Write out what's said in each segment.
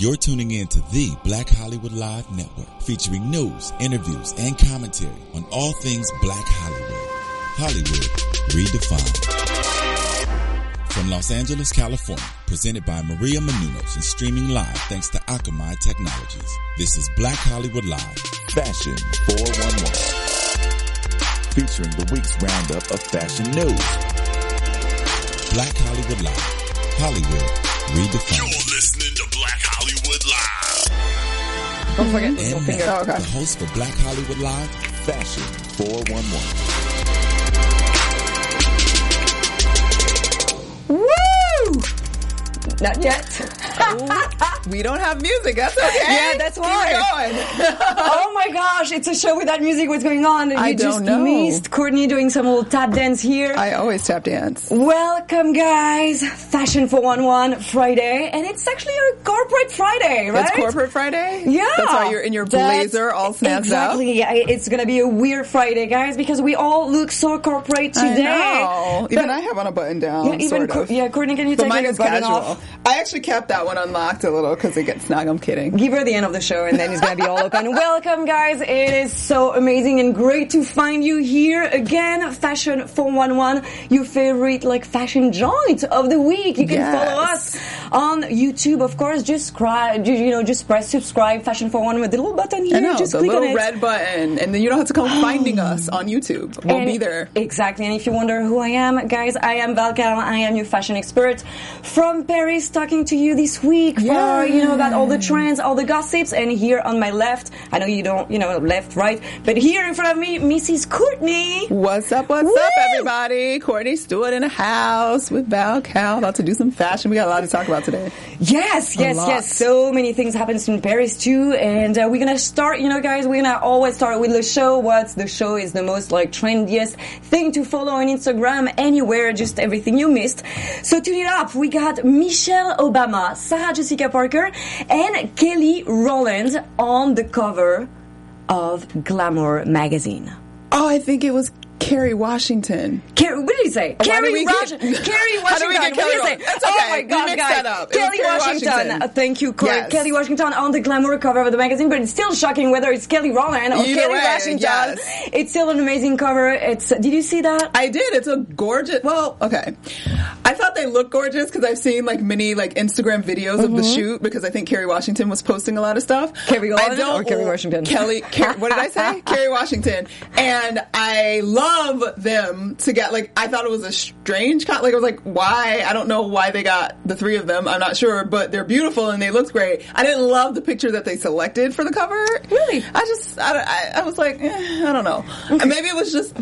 You're tuning in to the Black Hollywood Live Network, featuring news, interviews, and commentary on all things Black Hollywood. Hollywood redefined. From Los Angeles, California, presented by Maria Menounos and streaming live thanks to Akamai Technologies. This is Black Hollywood Live. Fashion 411. Featuring the week's roundup of fashion news. Black Hollywood Live. Hollywood redefined. You're listening Don't forget And little finger. now, Oh, okay. the host for Black Hollywood Live, Fashion 411. Woo! Not yet. We don't have music. That's okay. Yeah, that's why. oh my gosh, it's a show without music. What's going on? I you just don't know. missed Courtney doing some old tap dance here. I always tap dance. Welcome, guys. Fashion 411 Friday, and it's actually a corporate Friday, right? It's Corporate Friday. Yeah. That's why you're in your That's- blazer, all snazzy Exactly. Yeah, It's gonna be a weird Friday, guys, because we all look so corporate I today. know. Even But- I have on a button down. Yeah, even sort of. yeah, Courtney, can you But take your is button casual. off? I actually kept that one unlocked a little because it gets snug. I'm kidding. Give her the end of the show and then it's gonna be all open. Welcome guys, it is so amazing and great to find you here again. Fashion 411, your favorite like fashion joint of the week. You can Yes. follow us on YouTube, of course. Just subscribe, you know, just press subscribe, Fashion 411 with the little button here. I know just the click on little it. red button, and then you don't have to come oh. finding us on YouTube. We'll And- be there. Exactly. And if you wonder who I am, guys, I am Valcal. I am your fashion expert from Paris talking to you this week for, you know, about all the trends, all the gossips. And here on my left, I know you don't, you know, left, right, but here in front of me, Mrs. Courtney. What's up? What's Woo! up, everybody? Courtney Stewart in the house with Val Cal. About to do some fashion. We got a lot to talk about today. Yes, yes, yes. So many things happens in Paris too, and uh, we're gonna start. You know, guys, we're gonna always start with the show. What's the show is the most like trendiest thing to follow on Instagram, anywhere, just everything you missed. So tune it up. We got Michelle Obama, Sarah Jessica Parker, and Kelly Rowland on the cover of Glamour magazine. Oh, I think it was Kerry Washington. Carrie, what did he say? Carrie did we Wash- get- Carrie How Washington. we get What did he say? That's Oh okay. my We God, mixed guys. that up. Kelly Kerry Washington. Washington. Uh, thank you, Cor- Yes. Kelly Washington on the glamour cover of the magazine, but it's still shocking whether it's Kelly Rowland or Either Kelly way, Washington. yes. It's still an amazing cover. It's. Did you see that? I did. It's a gorgeous. Well, okay. I thought they looked gorgeous because I've seen like many like Instagram videos of the shoot because I think Kerry Washington was posting a lot of stuff. Mm-hmm. Kerry Washington or Kerry Washington? Kelly. Ker- what did I say? Kerry Washington. And I love them to get like. I thought it was a strange con. Like I was like, why? I don't know why they got the three of them. I'm not sure, but they're beautiful and they looked great. I didn't love the picture that they selected for the cover. Really? I just. I, I, I was like, eh, I don't know. Maybe it was just.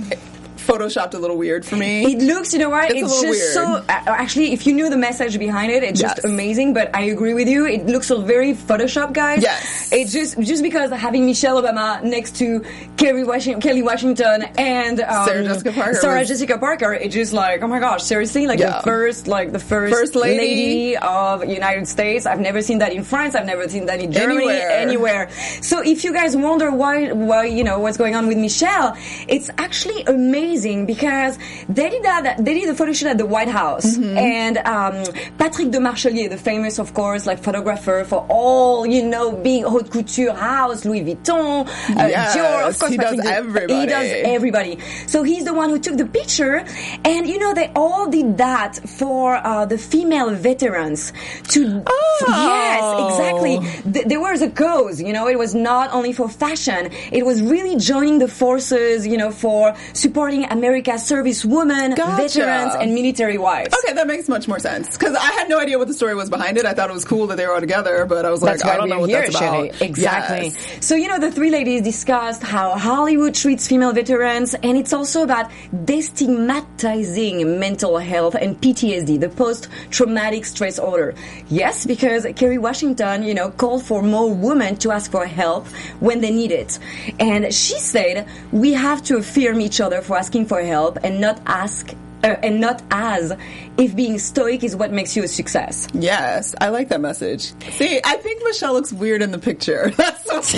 Photoshopped a little weird for me. It looks, you know what? It's a just so. weird. Uh, actually, if you knew the message behind it, it's just amazing. But I agree with you. It looks a very Photoshop, guys. Yes. It's just just because having Michelle Obama next to Kerry Washington, Kelly Washington, and um, Sarah Jessica Parker Sarah was- Jessica Parker. It's just like, oh my gosh, seriously, like Yeah. the first, like the first, First lady. of United States. I've never seen that in France. I've never seen that in Germany, Anywhere. anywhere. So if you guys wonder why, why you know what's going on with Michelle, it's actually amazing because they did that. They did the photo shoot at the White House, Mm-hmm. and um, Patrick Demarchelier, the famous, of course, like photographer for all you know, big haute couture house, Louis Vuitton, uh, Yes, Dior. Of course, he does Patrick de- everybody. He does everybody. So he's the one who took the picture, and you know they all did that for uh, the female veterans to. Yes, exactly. Th- there was a cause. You know, it was not only for fashion. It was really joining the forces. You know, for supporting America's service women, Gotcha. veterans, and military wives. Okay, that makes much more sense because I had no idea what the story was behind it. I thought it was cool that they were all together, but I was like, That's I don't know what here, that's about. Shelly. Exactly. Yes. So, you know, the three ladies discussed how Hollywood treats female veterans, and it's also about destigmatizing mental health and PTSD, the post-traumatic stress order. Yes, because Kerry Washington, you know, called for more women to ask for help when they need it. And she said, we have to affirm each other for asking for help and not ask uh, and not as if being stoic is what makes you a success. Yes, I like that message. See, I think Michelle looks weird in the picture. That's so, it's,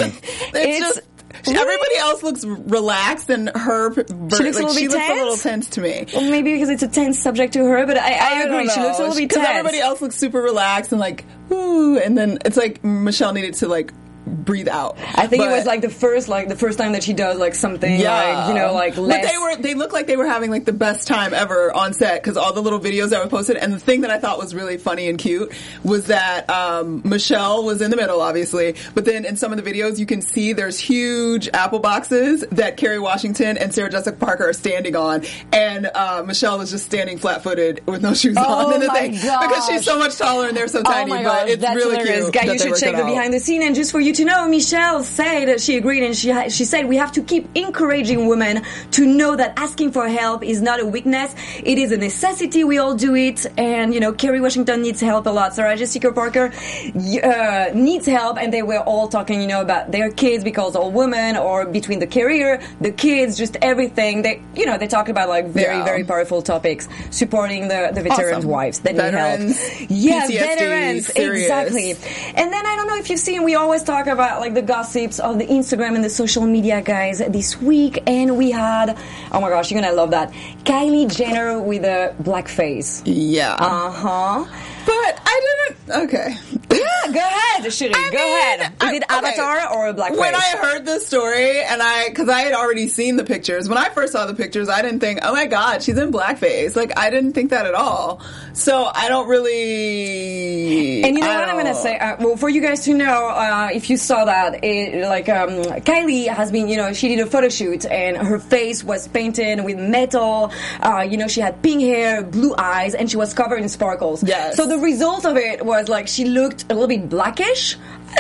It's- just everybody else looks relaxed, and her she looks a little she looks a little tense? to me. Well, maybe because it's a tense subject to her, but I, I, don't agree. She looks a little bit Because tense. everybody else looks super relaxed and like ooh, and then it's like Michelle needed to like breathe out. I think it was like the first, like the first time that she does like something, like you know, like less. But they were they looked like they were having like the best time ever on set because all the little videos that were posted. And the thing that I thought was really funny and cute was that um, Michelle was in the middle, obviously, but then in some of the videos you can see there's huge apple boxes that Kerry Washington and Sarah Jessica Parker are standing on, and uh, Michelle is just standing flat footed with no shoes Oh on in the thing because she's so much taller and they're so Oh tiny. but gosh, it's really hilarious. cute. Guys, that you should check the out. behind the scene. And just for you to know, Michelle said she agreed, and she she said we have to keep encouraging women to know that asking for help is not a weakness; it is a necessity. We all do it, and you know, Kerry Washington needs help a lot. Sarah Jessica Parker uh, needs help, and they were all talking, you know, about their kids because all women, or between the career, the kids, just everything. They, you know, they talked about like very Yeah. very powerful topics, supporting the the veterans' Awesome. wives that Veterans, need help. Yeah, PTSD, veterans, serious. exactly. And then I don't know if you've seen, we always talk about like the gossips of the Instagram and the social media guys this week, and we had, oh my gosh, you're gonna love that, Kylie Jenner with a black face. Yeah, Uh huh. But I didn't. Okay. Yeah, go ahead, Cherie, I go mean, ahead. Is I- it okay. Avatar or a black When? I heard this story, and I, because I had already seen the pictures, when I first saw the pictures, I didn't think, oh my god, she's in blackface. Like, I didn't think that at all. So I don't really. And you know what I'm gonna say? Uh, well, for you guys to know, uh, if you saw that, it, like um, Kylie has been, you know, she did a photo shoot and her face was painted with metal. Uh, you know, she had pink hair, blue eyes, and she was covered in sparkles. Yes. So the result of it was like she looked a little bit blackish.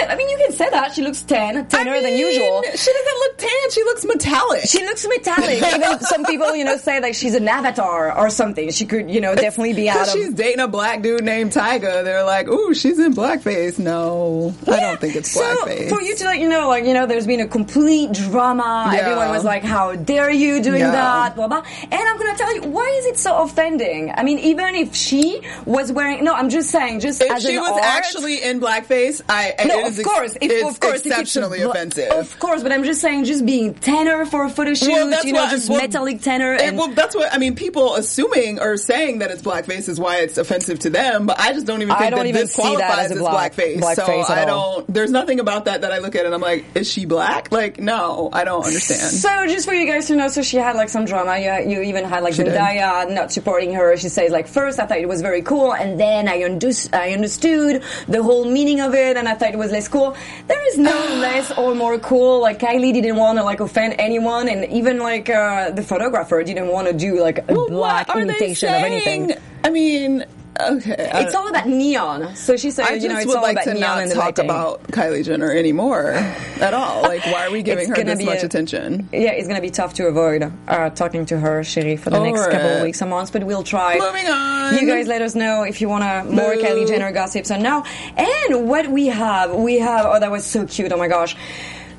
I mean, you can say that she looks tan, I tanner than usual. She doesn't look tan. She looks metallic. She looks metallic. Even some people, you know, say like she's an avatar or something. She could, you know, definitely be out of. she's dating a black dude named Tyga. They're like, ooh, she's in blackface. No, I don't think it's blackface. So for you to let you know, like you know, there's been a complete drama. Yeah. Everyone was like, "How dare you doing Yeah. that?" Blah blah. And I'm gonna tell you, why is it so offending? I mean, even if she was wearing, no, I'm just saying, just if as she was art- actually in blackface, I No, it of course, if, it's of course, if it's a exceptionally offensive. Of course, but I'm just saying, just being tanner for a photo shoot, Well, that's you know, what- just well, metallic tanner. And, well, that's what I mean. People assuming or saying that it's blackface is why it's offensive to them, but I just don't even I think don't that even this see that qualifies as a black- blackface. blackface so I don't. There's nothing about that that I look at and I'm like, is she black? Like, no, I don't understand. So just for you guys to know, so she had like some drama. You, you even had like. Zendaya not supporting her. She says like first I thought it was very cool, and then I, unders- I understood the whole meaning of it, and I thought it was less cool. There is no less or more cool. Like Kylie didn't want to like offend anyone, and even like uh, the photographer didn't want to do like a Well, black what are they imitation of anything. I mean, okay. I- It's all about neon. So she said, I you know, it's would all like about to neon not talk lighting. about Kylie Jenner anymore at all. Like, why are we giving her this much a- attention? Yeah, it's gonna be tough to avoid uh, talking to her, Cherie, for the next Alright. couple of weeks or months, but we'll try. Moving on. You guys let us know if you want to more. Kylie Jenner gossips or no. And what we have, we have, oh, that was so cute, oh my gosh.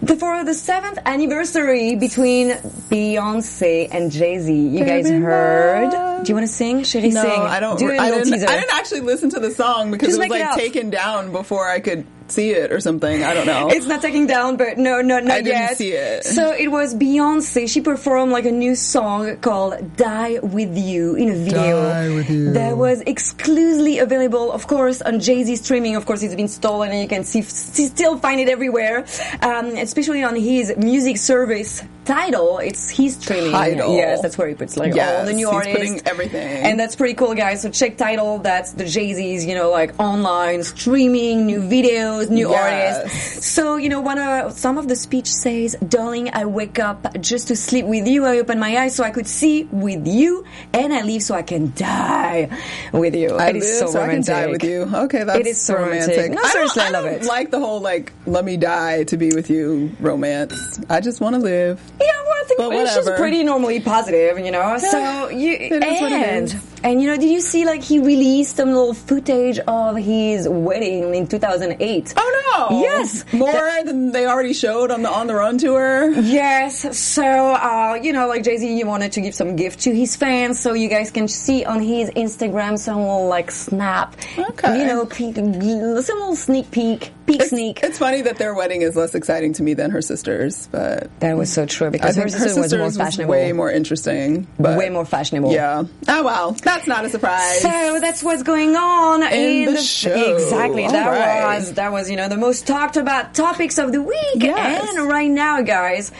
The, for the seventh anniversary between Beyonce and Jay Z, you guys heard? Do you want to sing? Cherie, No, sing. I don't. Do a I little didn't. I didn't actually listen to the song because Just it was make it like taken down before I could see it or something. I don't know. It's not taking down, but no, no, not I didn't yet. see it. So it was Beyonce. She performed like a new song called "Die with You" in a video Die With You. that was exclusively available, of course, on Jay Z streaming. Of course, it's been stolen, and you can see still find it everywhere, um, especially on his music service. Tidal, it's his streaming. Tidal. Yes, that's where he puts like all the new he's artists, putting everything. and that's pretty cool, guys. So check Tidal. That's the Jay Z's, you know, like online streaming, new videos, new Yes. artists. So, you know, one of, some of the speech says, Darling, I wake up just to sleep with you. I open my eyes so I could see with you, and I leave so I can die with you. I it is so, so I can die with you. Okay, that's It is so romantic. romantic. No, I don't- seriously, I I love it. Like the whole like let me die to be with you romance. I just want to live. Yeah, well, I think But it's just pretty normally positive, you know. so you it is what it and. And you know, did you see like he released some little footage of his wedding in 2008? Oh no! Yes. more than they already showed on the on the run tour. Yes, so uh, you know, like Jay Z, he wanted to give some gift to his fans, so you guys can see on his Instagram some little like snap, Okay. you know, peek, some little sneak peek peek It's, sneak. it's funny that their wedding is less exciting to me than her sister's, but That was so true because her her sister's was more was fashionable. way more interesting. But Way more fashionable. Yeah. Oh well, that's not a surprise. So that's what's going on In the show. Exactly. All that right. was that was you know the most talked about topics of the week. Yes. And right now, guys.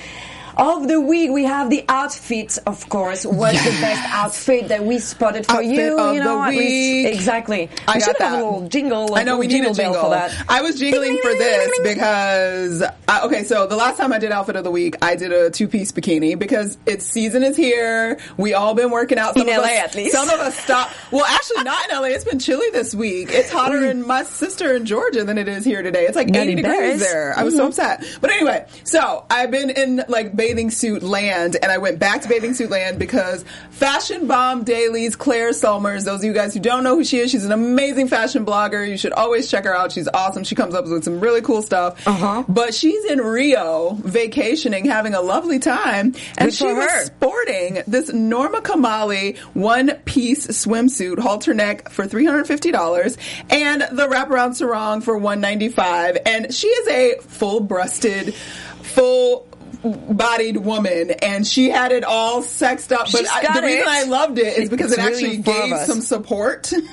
Of the week, we have the outfit, of course. What's the best outfit that we spotted for Outfit you? you know, the at least- exactly. I we got should have that. a little jingle. Like I know we need a jingle for that. I was jingling for this because I, okay, so the last time I did outfit of the week, I did a two piece bikini because its season is here. We all been working out. Some In of LA us, at least. Some of us stop. Well, actually, not in LA. It's been chilly this week. It's hotter mm. in my sister in Georgia than it is here today. It's like eighty degrees there. I was so mm-hmm. upset. But anyway, so I've been in like bathing suit land, and I went back to bathing suit land because Fashion Bomb Daily's Claire Sulmers. Those of you guys who don't know who she is, she's an amazing fashion blogger. You should always check her out. She's awesome. She comes up with some really cool stuff. Uh-huh. But she's in Rio vacationing, having a lovely time, and Good she was her. sporting this Norma Kamali one piece swimsuit, halter neck for three hundred fifty dollars, and the wraparound sarong for one ninety five. And she is a full breasted, full bodied woman and she had it all sexed up. But I, the reason. I loved it is because It's it actually gave some support.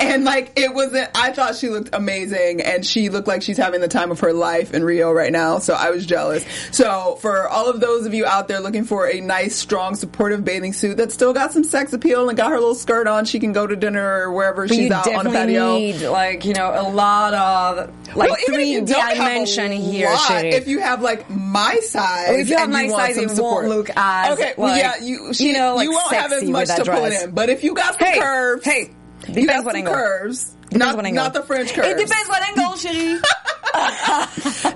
And like it wasn't I thought she looked amazing and she looked like she's having the time of her life in Rio right now so I was jealous. So for all of those of you out there looking for a nice strong supportive bathing suit that still got some sex appeal and got her little skirt on she can go to dinner or wherever But she's out on a patio. need like you know a lot of like well, three you don't have a dimension here. lot, if you have like my size, if you have and my want size, it won't support. look as, okay. well, like, yeah, you she, you know, like, you won't have as much to dress. in, but if you got some Hey, curves, hey, you depends what angle. curves, Depends not what angle. not the French curves. It depends what angle, Sherry.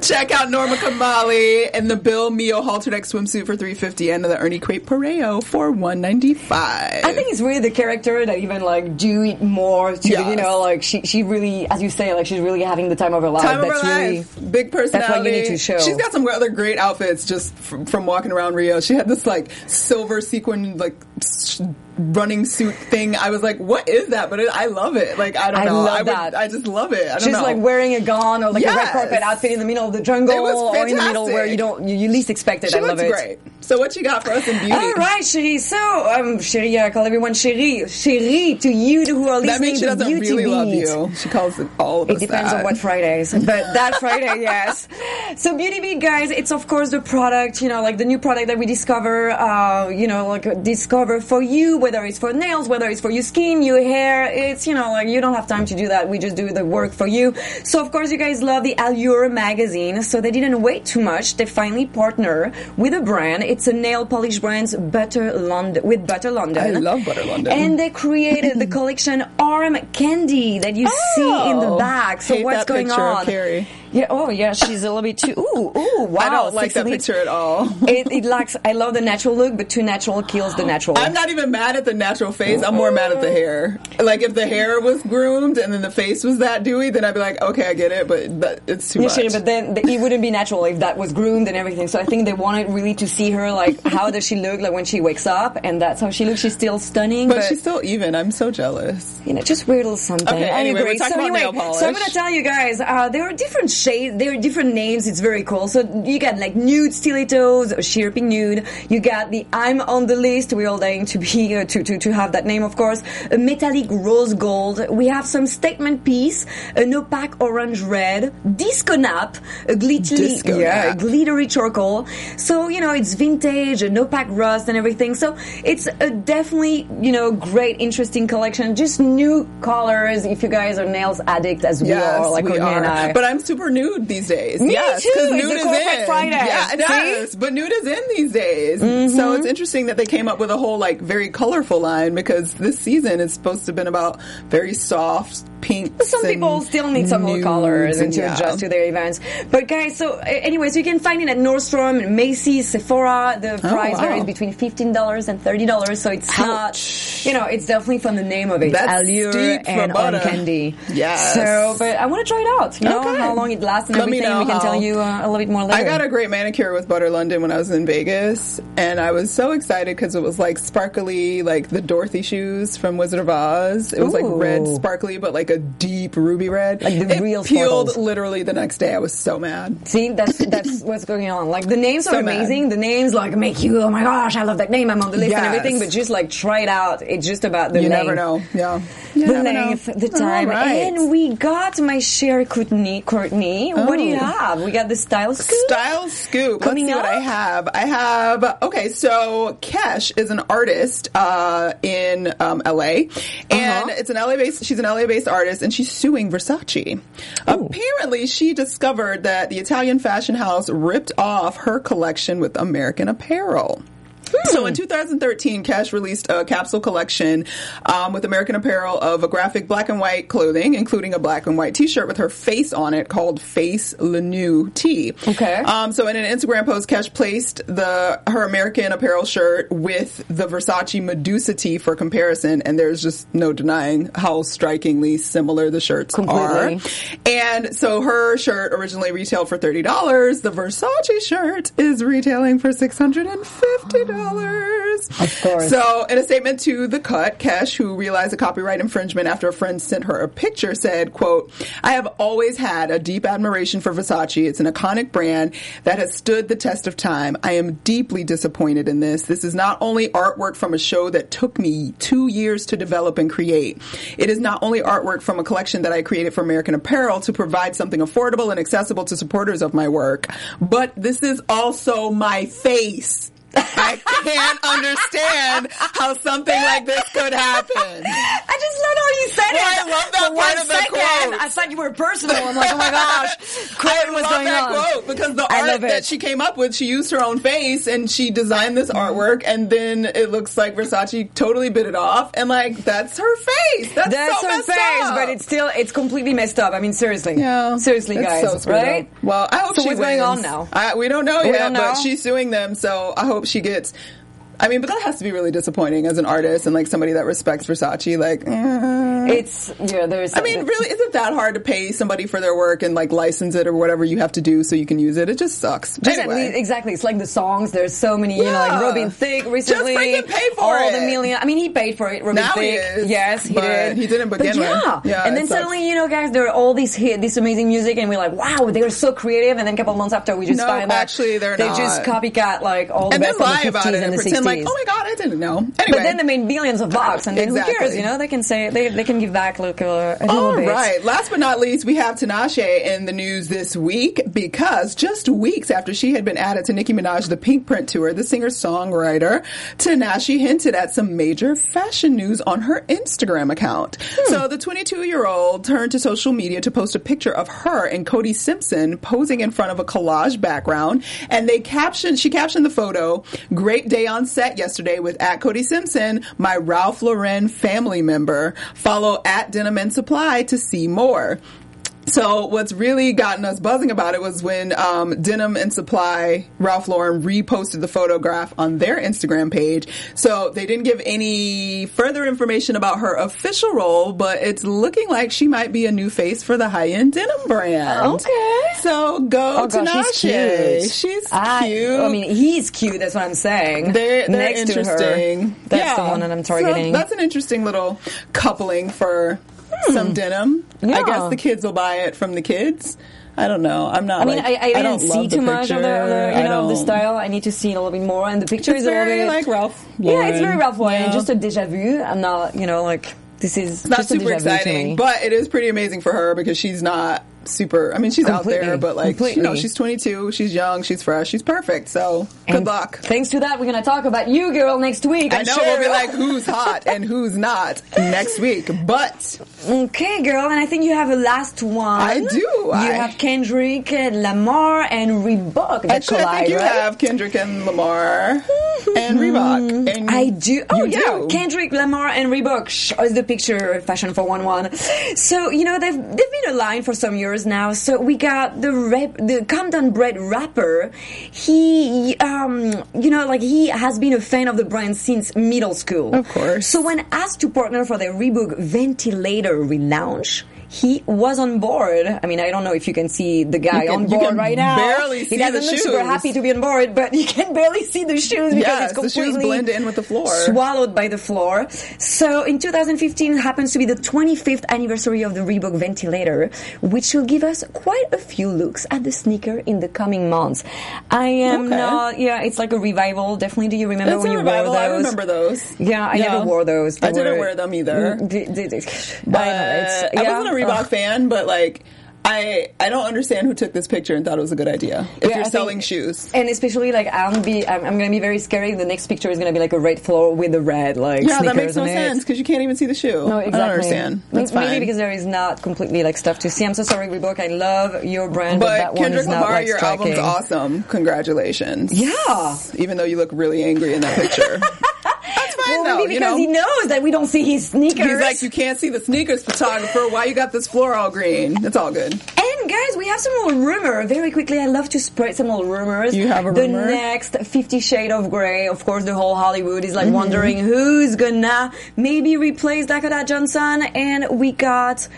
Check out Norma Kamali and the Bill Mio halter neck swimsuit for three fifty, and the Ernie Crepe Pareo for one ninety five. I think it's really the character that even like do it more to Yes. you know like she she really as you say like she's really having the time of her life. Time of That's her really life, big personality. That's what you need to show. She's got some other great outfits just from, from walking around Rio. She had this like silver sequin like running suit thing. I was like, what is that? But it, I love it. Like I don't I know. love I would, that. I just love it. I don't She's know. like wearing a gown or like a red carpet outfit in the middle of the jungle or in the middle where you don't you, you least expect it. she I love looks it. great. So what you got for us in beauty? All right, Cherie. So, um, Cherie, I call everyone Cherie. Cherie to you who are listening That means she to doesn't Beauty really love you. She calls it all of It depends that. on what Fridays, but that Friday, yes. So Beauty Beat, guys, it's of course the product, you know, like the new product that we discover, uh, you know, like discover for you, whether it's for nails, whether it's for your skin, your hair. It's, you know, like you don't have time to do that. We just do the work for you. So of course you guys love the Allure magazine. So they didn't wait too much. They finally partner with a brand. It's a nail polish brand, Butter London, with Butter London. I love Butter London. And they created the collection Arm Candy that you see in the Oh. back. So what's going on? Carrie. Yeah. Oh, yeah. She's a little bit too. Ooh, ooh. Wow. I don't like that picture at all. It, it lacks. I love the natural look, but too natural kills the natural. I'm not even mad at the natural face. I'm more mad at the hair. Like if the hair was groomed and then the face was that dewy, then I'd be like, okay, I get it, but that, it's too Yeah, much. sure, but then the, it wouldn't be natural if that was groomed and everything. So I think they wanted really to see her like how does she look like when she wakes up, and that's how she looks. She's still stunning, but but, she's still even. I'm so jealous. you know, just weird little something. Okay, I anyway, agree. we're talking so about anyway, nail polish. so I'm gonna tell you guys, uh, there are different shades, there are different names. It's very cool. So you got like nude stilettos, or sheer nude. You got the I'm on the list. We're all dying to be uh, to to to have that name, of course. A metallic rose gold. We have some statement piece, an opaque orange red, disco nap, a glittery Disco yeah, nap. glittery charcoal. So you know it's vintage, an opaque rust and everything. So it's a definitely you know great, interesting collection. Just new colors. If you guys are nails addict as we Yes, are, like we are. I. But I'm super nude these days. Me yes, too. 'cause It's nude is in. Friday. Yeah, it Mm-hmm. does. But nude is in these days. So it's interesting that they came up with a whole like very colorful line because this season is supposed to have been about very soft some people still need some more colors and to yeah. adjust to their events. But guys, so anyways, you can find it at Nordstrom, Macy's, Sephora. The price wow. varies between fifteen dollars and thirty dollars. So it's Ouch. not, you know, it's definitely from the name of it, That's Allure and butter. on candy. Yes. So, but I want to try it out. You know Okay. how long it lasts and Let everything. we can how. tell you uh, a little bit more later. I got a great manicure with Butter London when I was in Vegas, and I was so excited because it was like sparkly, like the Dorothy shoes from Wizard of Oz. It was like red, sparkly, but like a a deep ruby red. Like the it real peeled sparkles. literally the next day. I was so mad. See, that's that's what's going on. Like the names So are mad. amazing. The names like make you, oh my gosh, I love that name. I'm on the list and everything. But just like try it out. It's just about the You name. never know. Yeah. You The know. length, the time, right. and we got my share Courtney. Courtney, what do you Oh. have? We got the style scoop. Style scoop. Coming Let's see what? I have. I have okay. So Kesh is an artist uh, in um, LA, and Uh-huh. it's an LA based. She's an LA based artist, and she's suing Versace. Apparently, she discovered that the Italian fashion house ripped off her collection with American Apparel. So in 2013, Kesh released a capsule collection um, with American Apparel of a graphic black and white clothing, including a black and white T-shirt with her face on it, called Face New T. Okay. Um, so in an Instagram post, Kesh placed the her American Apparel shirt with the Versace Medusa tee for comparison, and there's just no denying how strikingly similar the shirts Completely. are. And so her shirt originally retailed for thirty dollars. The Versace shirt is retailing for six hundred and fifty dollars. Of course. So in a statement to the cut, Kesh, who realized a copyright infringement after a friend sent her a picture, said, quote, I have always had a deep admiration for Versace. It's an iconic brand that has stood the test of time. I am deeply disappointed in this. This is not only artwork from a show that took me two years to develop and create. It is not only artwork from a collection that I created for American Apparel to provide something affordable and accessible to supporters of my work, but this is also my face. I can't understand how something like this could happen. I just love how you said Well, it. I love that For part of the second, quote. I thought you were personal. I'm like, oh my gosh, quote was going that on. quote because the I art that she came up with, she used her own face and she designed this artwork, and then it looks like Versace totally bit it off, and like that's her face. That's, That's so her messed face, up. but it's still it's completely messed up. I mean, seriously, Yeah. seriously, guys, so right? up. Well, I hope So what's going wins. on now? I, we don't know We yet, don't know? but she's suing them, so I hope she gets. I mean, but that has to be really disappointing as an artist and like somebody that respects Versace. Like, eh. It's yeah. There's. I mean, really, is it that hard to pay somebody for their work and like license it or whatever you have to do so you can use it? It just sucks. Exactly, Anyway. exactly. It's like the songs. There's so many, you know, like Yeah. Robin Thicke recently. freaking pay for all it. the million. I mean, he paid for it. Robin Now he Thicke. is, yes, he did. he didn't begin but yeah. with. Yeah, and then sucks. suddenly, you know, guys, there are all these hit, this amazing music, and we're like, wow, they were so creative. And then a couple months after, we just No, find actually, they're they not. just copycat like all the and best from lie the 50s about it and and the pretend 60s. like, oh my god, I didn't know. Anyway, but then they made billions of bucks, and then who cares? You know, they can say they, they can give back like a, a little All bit. right. Last but not least, we have Tinashe in the news this week because just weeks after she had been added to Nicki Minaj the Pink Print tour, the singer-songwriter Tinashe hinted at some major fashion news on her Instagram account. Hmm. So the 22-year-old turned to social media to post a picture of her and Cody Simpson posing in front of a collage background, and they captioned. She captioned the photo, "Great day on set yesterday with at Cody Simpson, my Ralph Lauren family member. Follow at Denim and Supply to see more." So what's really gotten us buzzing about it was when um, Denim and Supply Ralph Lauren reposted the photograph on their Instagram page. So they didn't give any further information about her official role, but it's looking like she might be a new face for the high end denim brand. Okay. So go Oh to gosh, she's cute. She's I- cute. I mean, he's cute. That's what I'm saying. They're, they're Next to her, interesting. that's the one that I'm So targeting. that's an interesting little coupling for some denim. Hmm. Yeah. I guess the kids will buy it from the kids. I don't know. I'm not. I mean, like, I, I didn't don't see too much of the, the I you know, the style. I need to see it a little bit more. And the picture It's is a little very bit like Ralph. Yeah, it's very Lauren. Ralph Lauren. Yeah. Just a déjà vu. I'm not, you know, like this is It's not super déjà vu to me. exciting, but it is pretty amazing for her because she's not super. I mean, she's out there, but like, you know, she's 22, she's young, she's fresh, she's perfect. So good luck. Thanks to that, we're gonna talk about you, girl, next week. I I'm know sure. we'll be like who's hot and who's not next week, but okay, girl, and I think you have a last one. I do. You I- have Kendrick Lamar and Reebok actually, collide, I think you right? have Kendrick and Lamar and Reebok. Mm-hmm. And I do. Oh you yeah, do. Kendrick Lamar and Reebok is the picture fashion for one one. So you know they've they've been aligned for some years now. So we got the rap, the Compton bred rapper. He um you know like he has been a fan of the brand since middle school. Of course. So when asked to partner for the Reebok Ventilator relaunch. He was on board. I mean, I don't know if you can see the guy can- on board right now. barely see he doesn't the look super happy to be on board, but you can barely see the shoes because Yes, it's the shoes completely blend in with the floor. swallowed by the floor. So in 2015 happens to be the 25th anniversary of the Reebok Ventilator, which will give us quite a few looks at the sneaker in the coming months. I am Okay. not. Yeah, it's like a revival. Definitely. Do you remember It's when you revival. wore those? I remember those. Yeah, I never wore those. They I didn't were- wear them either. D- d- d- But I know, it's- I wasn't a Reebok fan, but like I I don't understand who took this picture and thought it was a good idea. If Yeah, you're I selling think- shoes. And especially like I'm be I'm, I'm gonna be very scary. The next picture is gonna be like a red floor with a red like Yeah, that makes no sense because you can't even see the shoe. No, exactly. I don't understand. That's Maybe fine. because there is not completely like stuff to see. I'm so sorry, Reebok. I love your brand, but, but that one Kendrick is not Lamar, like your striking. album's awesome. Congratulations. Yeah. Even though you look really angry in that picture. Well, though. maybe you because know? he knows that we don't see his sneakers. He's like, you can't see the sneakers, photographer. Why you got this floor all green? It's all good. And guys, we have some little rumor. Very quickly, I love to spread some little rumors. You have a rumor. the next Fifty Shade of Grey. Of course, the whole Hollywood is like Mm-hmm. wondering who's gonna maybe replace Dakota Johnson. And we got.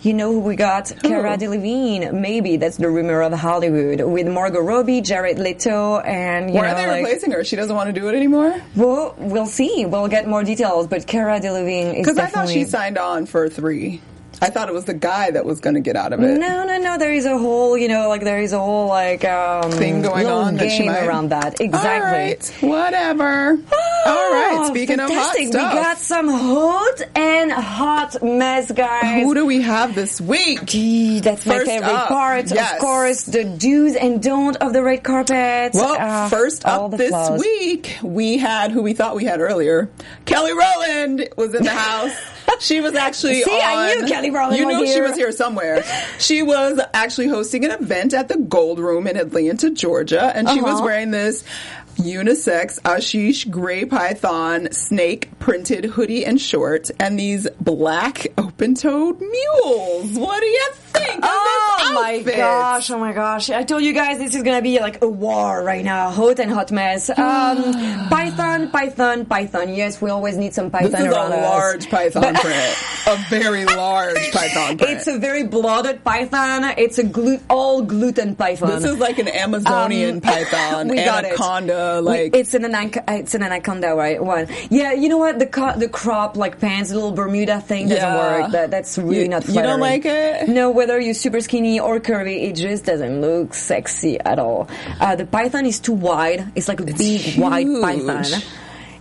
You know who we got? Cara Delevingne. Maybe that's the rumor of Hollywood with Margot Robbie, Jared Leto, and you Why know, are they like, replacing her? She doesn't want to do it anymore? well, we'll see. We'll get more details. But Cara Delevingne is Because I thought she signed on for three. I thought it was the guy that was going to get out of it. No, no, no. There is a whole, you know, like there is a whole like um, Thing going on that game might around that. Exactly. All right, whatever. All right. Oh, Speaking fantastic. of hot stuff, we got some hot and hot mess, guys. who do we have this week? Gee, that's my favorite up, part. yes. Of course, the do's and don't of the red carpet. Well, Uh, first up this flaws. week, we had who we thought we had earlier. Kelly Rowland was in the house. She was actually See, on. I knew Kelly Rowland You knew she was here somewhere. She was actually hosting an event at the Gold Room in Atlanta, Georgia, and she was Uh-huh. wearing this unisex Ashish gray python snake printed hoodie and shorts, and these black open-toed mules. What do you think? Of Oh this my gosh! Oh my gosh! I told you guys this is gonna be like a war right now, hot and hot mess. Um, Python, Python, Python. Yes, we always need some Python This is a around us. large python print. A very large python print. It's a very bloated python. It's a glu- all gluten python. this is like an Amazonian Um, python, we got it. We- like it's an anac- it's an anaconda, right? One. Yeah, you know what? The co- the crop like pants, little Bermuda thing doesn't Yeah. work. That that's really You- not. you don't like it? No, whether you're super skinny or curvy, it just doesn't look sexy at all. Uh, the python is too wide. It's like a big wide python.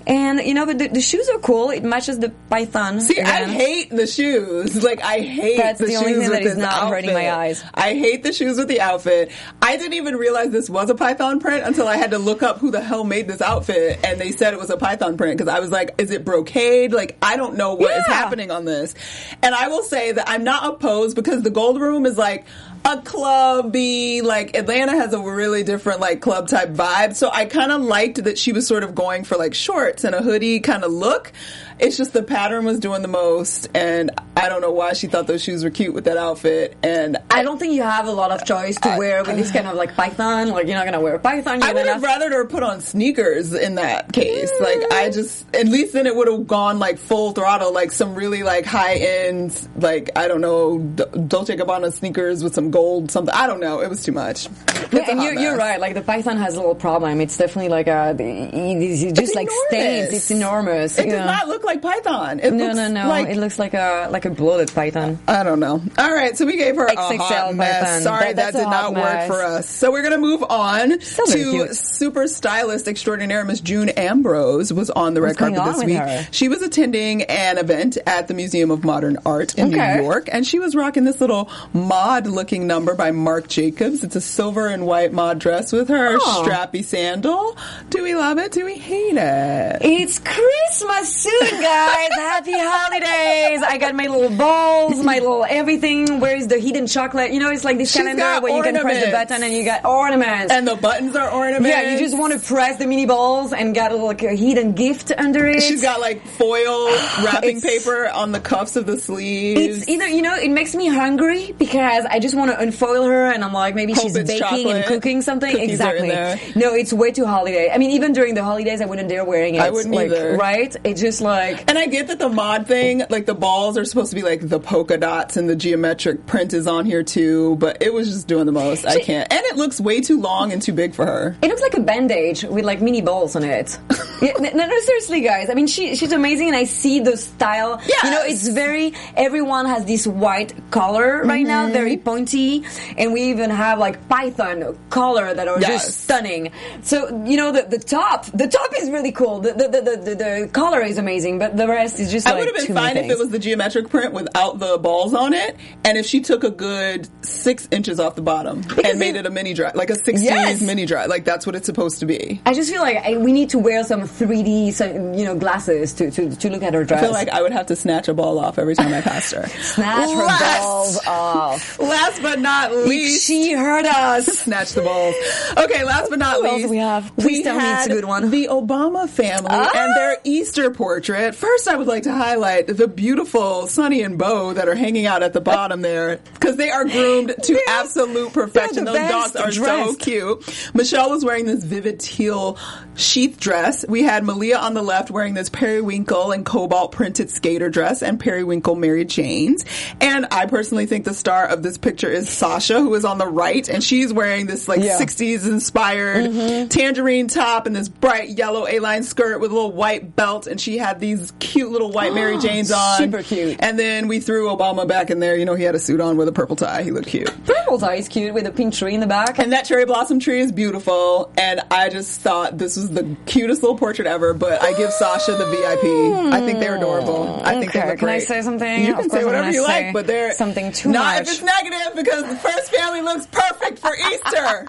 And you know, but the, the shoes are cool. It matches the python. See, I hate the shoes. Like, I hate That's the, the only shoes thing with that is not outfit. hurting my eyes. I hate the shoes with the outfit. I didn't even realize this was a python print until I had to look up who the hell made this outfit, and they said it was a python print because I was like, "Is it brocade?" Like, I don't know what is Yeah. happening on this. And I will say that I'm not opposed because the Gold Room is like a clubby, like Atlanta has a really different like club type vibe. So I kind of liked that she was sort of going for like shorts and a hoodie kind of look. It's just the pattern was doing the most, and I don't know why she thought those shoes were cute with that outfit. And I don't think you have a lot of choice to wear with this kind of like python. Like you're not gonna wear a python. You're I would have rathered her put on sneakers in that case. Like I mm. just, at least then it would have gone like full throttle, like some really like high end, like I don't know, Dolce Gabbana sneakers with some gold something. I don't know. It was too much. It's Yeah, and you're, you're right. Like the python has a little problem. It's definitely like a, it is just like enormous. stains. It's enormous. It does know. not look like Python. It no, looks no, no. Like, it looks like a like a bloated python. I don't know. All right, so we gave her a XXL hot mess. Python. Sorry, That- that, did not work for us. So we're gonna move on Still to super stylist extraordinaire Miss June Ambrose was on the red What's going carpet this week. her? She was attending an event at the Museum of Modern Art in Okay. New York, and she was rocking this little mod-looking number by Marc Jacobs. It's a silver and white mod dress with her Oh. strappy sandal. Do we love it? Do we hate it? It's Christmas soon, guys. Happy holidays. I got my little balls, my little everything. Where is the hidden chocolate? You know, it's like this She's calendar where you can press the button and you got ornaments. And the buttons are ornaments. yeah, you just want to press the mini balls and got like a hidden gift under it. She's got like foil wrapping paper on the cuffs of the sleeves. It's either you know it makes me hungry because I just want to unfoil her and I'm like maybe Hope she's baking chocolate. and cooking something Cookies exactly. No, it's way too holiday. I mean, even during the holidays, I wouldn't dare wearing it. I wouldn't like, either. Right? It's just like like. And I get that the mod thing, like the balls are supposed to be like the polka dots and the geometric print is on here too, but it was just doing the most. I can't. And it looks way too long and too big for her. It looks like a bandage with like mini balls on it. yeah, no, no, seriously, guys. I mean, she she's amazing, and I see the style. Yes. You know, it's very. Everyone has this white color right Mm-hmm. now, very pointy, and we even have like python color that are Yes. just stunning. So you know, the the top, the top is really cool. The the the, the, the, the collar is amazing, but the rest is just. I like, would have been fine if it was the geometric print without the balls on it, and if she took a good six inches off the bottom and made it- it a mini dress, like a 60s Yes. mini dress. Like that's what it's supposed to be. I just feel like I, we need to wear some 3D, some, you know, glasses to, to, to look at her dress. I feel like I would have to snatch a ball off every time I passed her. Snatch her Last- balls off. Last but not least, she heard us. snatch the balls. Okay, last but not least, we have? Please we tell me it's a good one. The Obama family Ah! and their Easter portrait. First, I would like to highlight the beautiful Sonny and Bo that are hanging out at the bottom there because they are groomed to They're- absolute perfection. they're Those dogs are so cute. Michelle was wearing this vivid teal sheath dress. We had Malia on the left wearing this periwinkle and cobalt printed skater dress and periwinkle Mary Janes. And I personally think the star of this picture is Sasha, who is on the right, and she's wearing this like Yeah. 60s inspired tangerine top and this bright yellow A-line skirt with a little white belt, and she had these cute little white Mary Janes on. Super cute. And then we threw Obama back in there. You know, he had a suit on with a purple tie. He looked cute. Purple tie is cute with a pink tree in the back. And that cherry blossom tree is beautiful, and I just thought this was the cutest little portrait ever. But I give Sasha the VIP. I think they're adorable. I think they Okay, look can I say something? You can say whatever you say like, but they're something too not much. if it's negative because the first family looks perfect for Easter.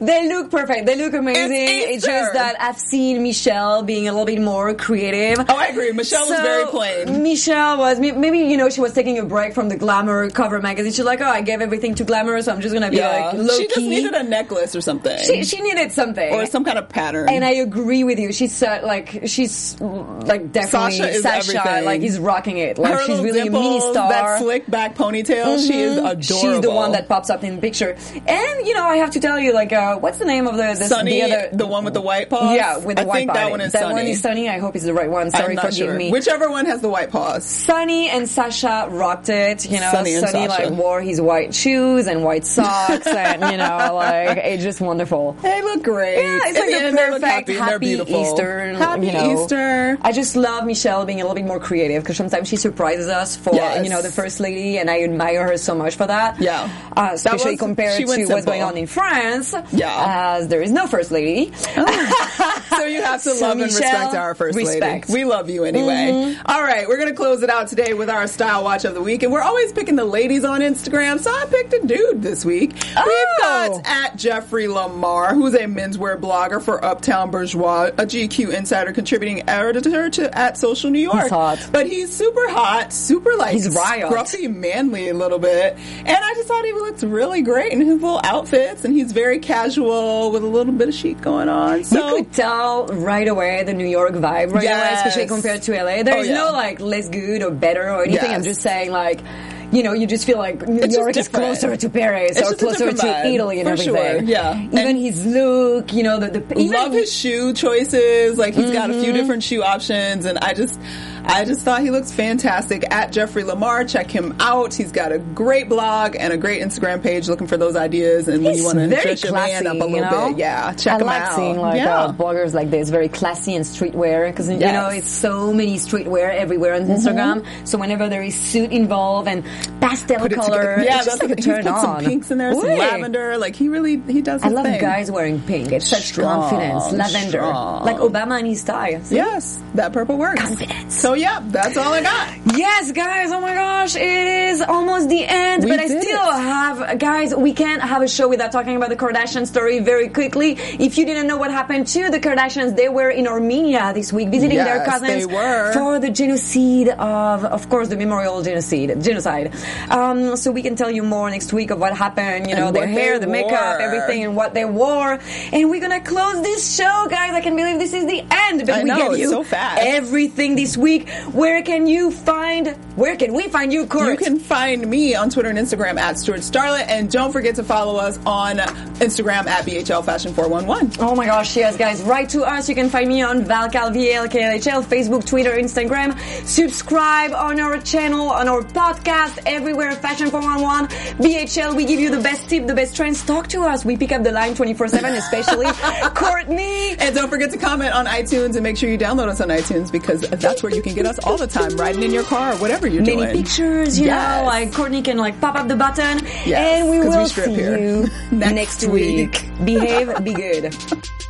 They look perfect. They look amazing. It's, Easter. just that I've seen Michelle being a little bit more creative. oh, I agree. Michelle was very plain. Michelle was maybe you know she was taking a break from the glamour cover magazine. She's like, oh, I gave everything to glamour, so I'm just gonna be Yeah, like low she just needed a necklace or something, she, she needed something or some kind of pattern. And I agree with you. She's uh, like she's like definitely Sasha is everything. Like he's rocking it. Like her she's really a mini star. that slick back ponytail, she is adorable. She's the one that pops up in the picture. And you know, I have to tell you, like, uh, what's the name of the the, Sunny, the other the one with the white paws. Yeah, with the I white think paw that one is that Sunny. one is Sunny. I hope it's the right one. Sorry, forgive sure. me. Whichever one has the white paws. Sunny and Sasha rocked it. You know, Sunny and Sunny Sasha. like wore his white shoes and white socks, and you know, like it's just wonderful. They look great. Yeah, it's like the the perfect happy, happy. Easter. Happy you know. Easter. I just love Michelle being a little bit more creative because sometimes she surprises us for Yes. you know the first lady, and I admire her so much for that. Yeah. uh, That especially was- compared to went what's going on in France. Yeah. as there is no first lady. So you have to So love and respect our first respect. Lady. We love you anyway. Mm-hmm. All right, we're gonna close it out today with our style watch of the week, and we're always picking the ladies on Instagram. So I picked a dude this week. We've Oh. got at Jeffrey Lamar, who's a menswear blogger for Uptown Bourgeois, a GQ insider contributing editor to at Social New York. He's hot. but he's super hot, super like He's riot. scruffy, manly a little bit, and I just thought he looked really great in his little outfits, and he's very casual with a little bit of chic going on. So you could tell right away the New York vibe right away, especially compared to LA. There's Oh, yeah. no like less good or better or anything. Yes. I'm just saying like. You know, you just feel like New It's York is closer to Paris It's or closer to Italy and everything. sure, yeah. Even And- his look, you know, the, the even love his shoe choices. Like he's got a Mm-hmm. few different shoe options, and I just, I just thought he looks fantastic. At Jeffrey Lamar, check him out. He's got a great blog and a great Instagram page. Looking for those ideas, and when He's you want to dress your man up a you little know? bit, yeah, check I him like out. seeing like yeah. uh, bloggers like this, very classy and streetwear, because you know it's so many streetwear everywhere on Instagram. So whenever there is suit involved and pastel Put color. Yeah, that's like a turn put some pinks in there, some Oui. lavender. Like he really, he does. I love thing. guys wearing pink. It's such Strong, confidence. Lavender, strong. like Obama and his style. See? Yes, that purple works. Confidence. So yeah, that's all I got. Yes, guys. Oh my gosh, it is almost the end, We but I still it. have, guys. We can't have a show without talking about the Kardashian story very quickly. If you didn't know what happened to the Kardashians, they were in Armenia this week visiting their cousins for the genocide of, of course, the memorial genocide. Genocide. Um, so we can tell you more next week of what happened. You know, And their hair, the makeup, everything, and what they wore. And we're gonna close this show, guys. I can believe this is the end, but I we know, gave you so fast. everything this week. Week. Where can you find, where can we find you, Kurt? You can find me on Twitter and Instagram at Stewart Starlet, and don't forget to follow us on Instagram at BHL Fashion 411. Oh my gosh, yes, guys. Write to us. You can find me on Valcal, VLKLHL, Facebook, Twitter, Instagram. Subscribe on our channel, on our podcast, everywhere, Fashion 411. BHL, we give you the best tip, the best trends. Talk to us. We pick up the line 24-7, especially Courtney. And don't forget to comment on iTunes and make sure you download us on iTunes because that's where you can get us all the time, riding in your car, or whatever you're Many doing. Many pictures, you Yes. know, like Courtney can like pop up the button. Yes, and we will strip see here. you Next next, week. week. Behave, be good.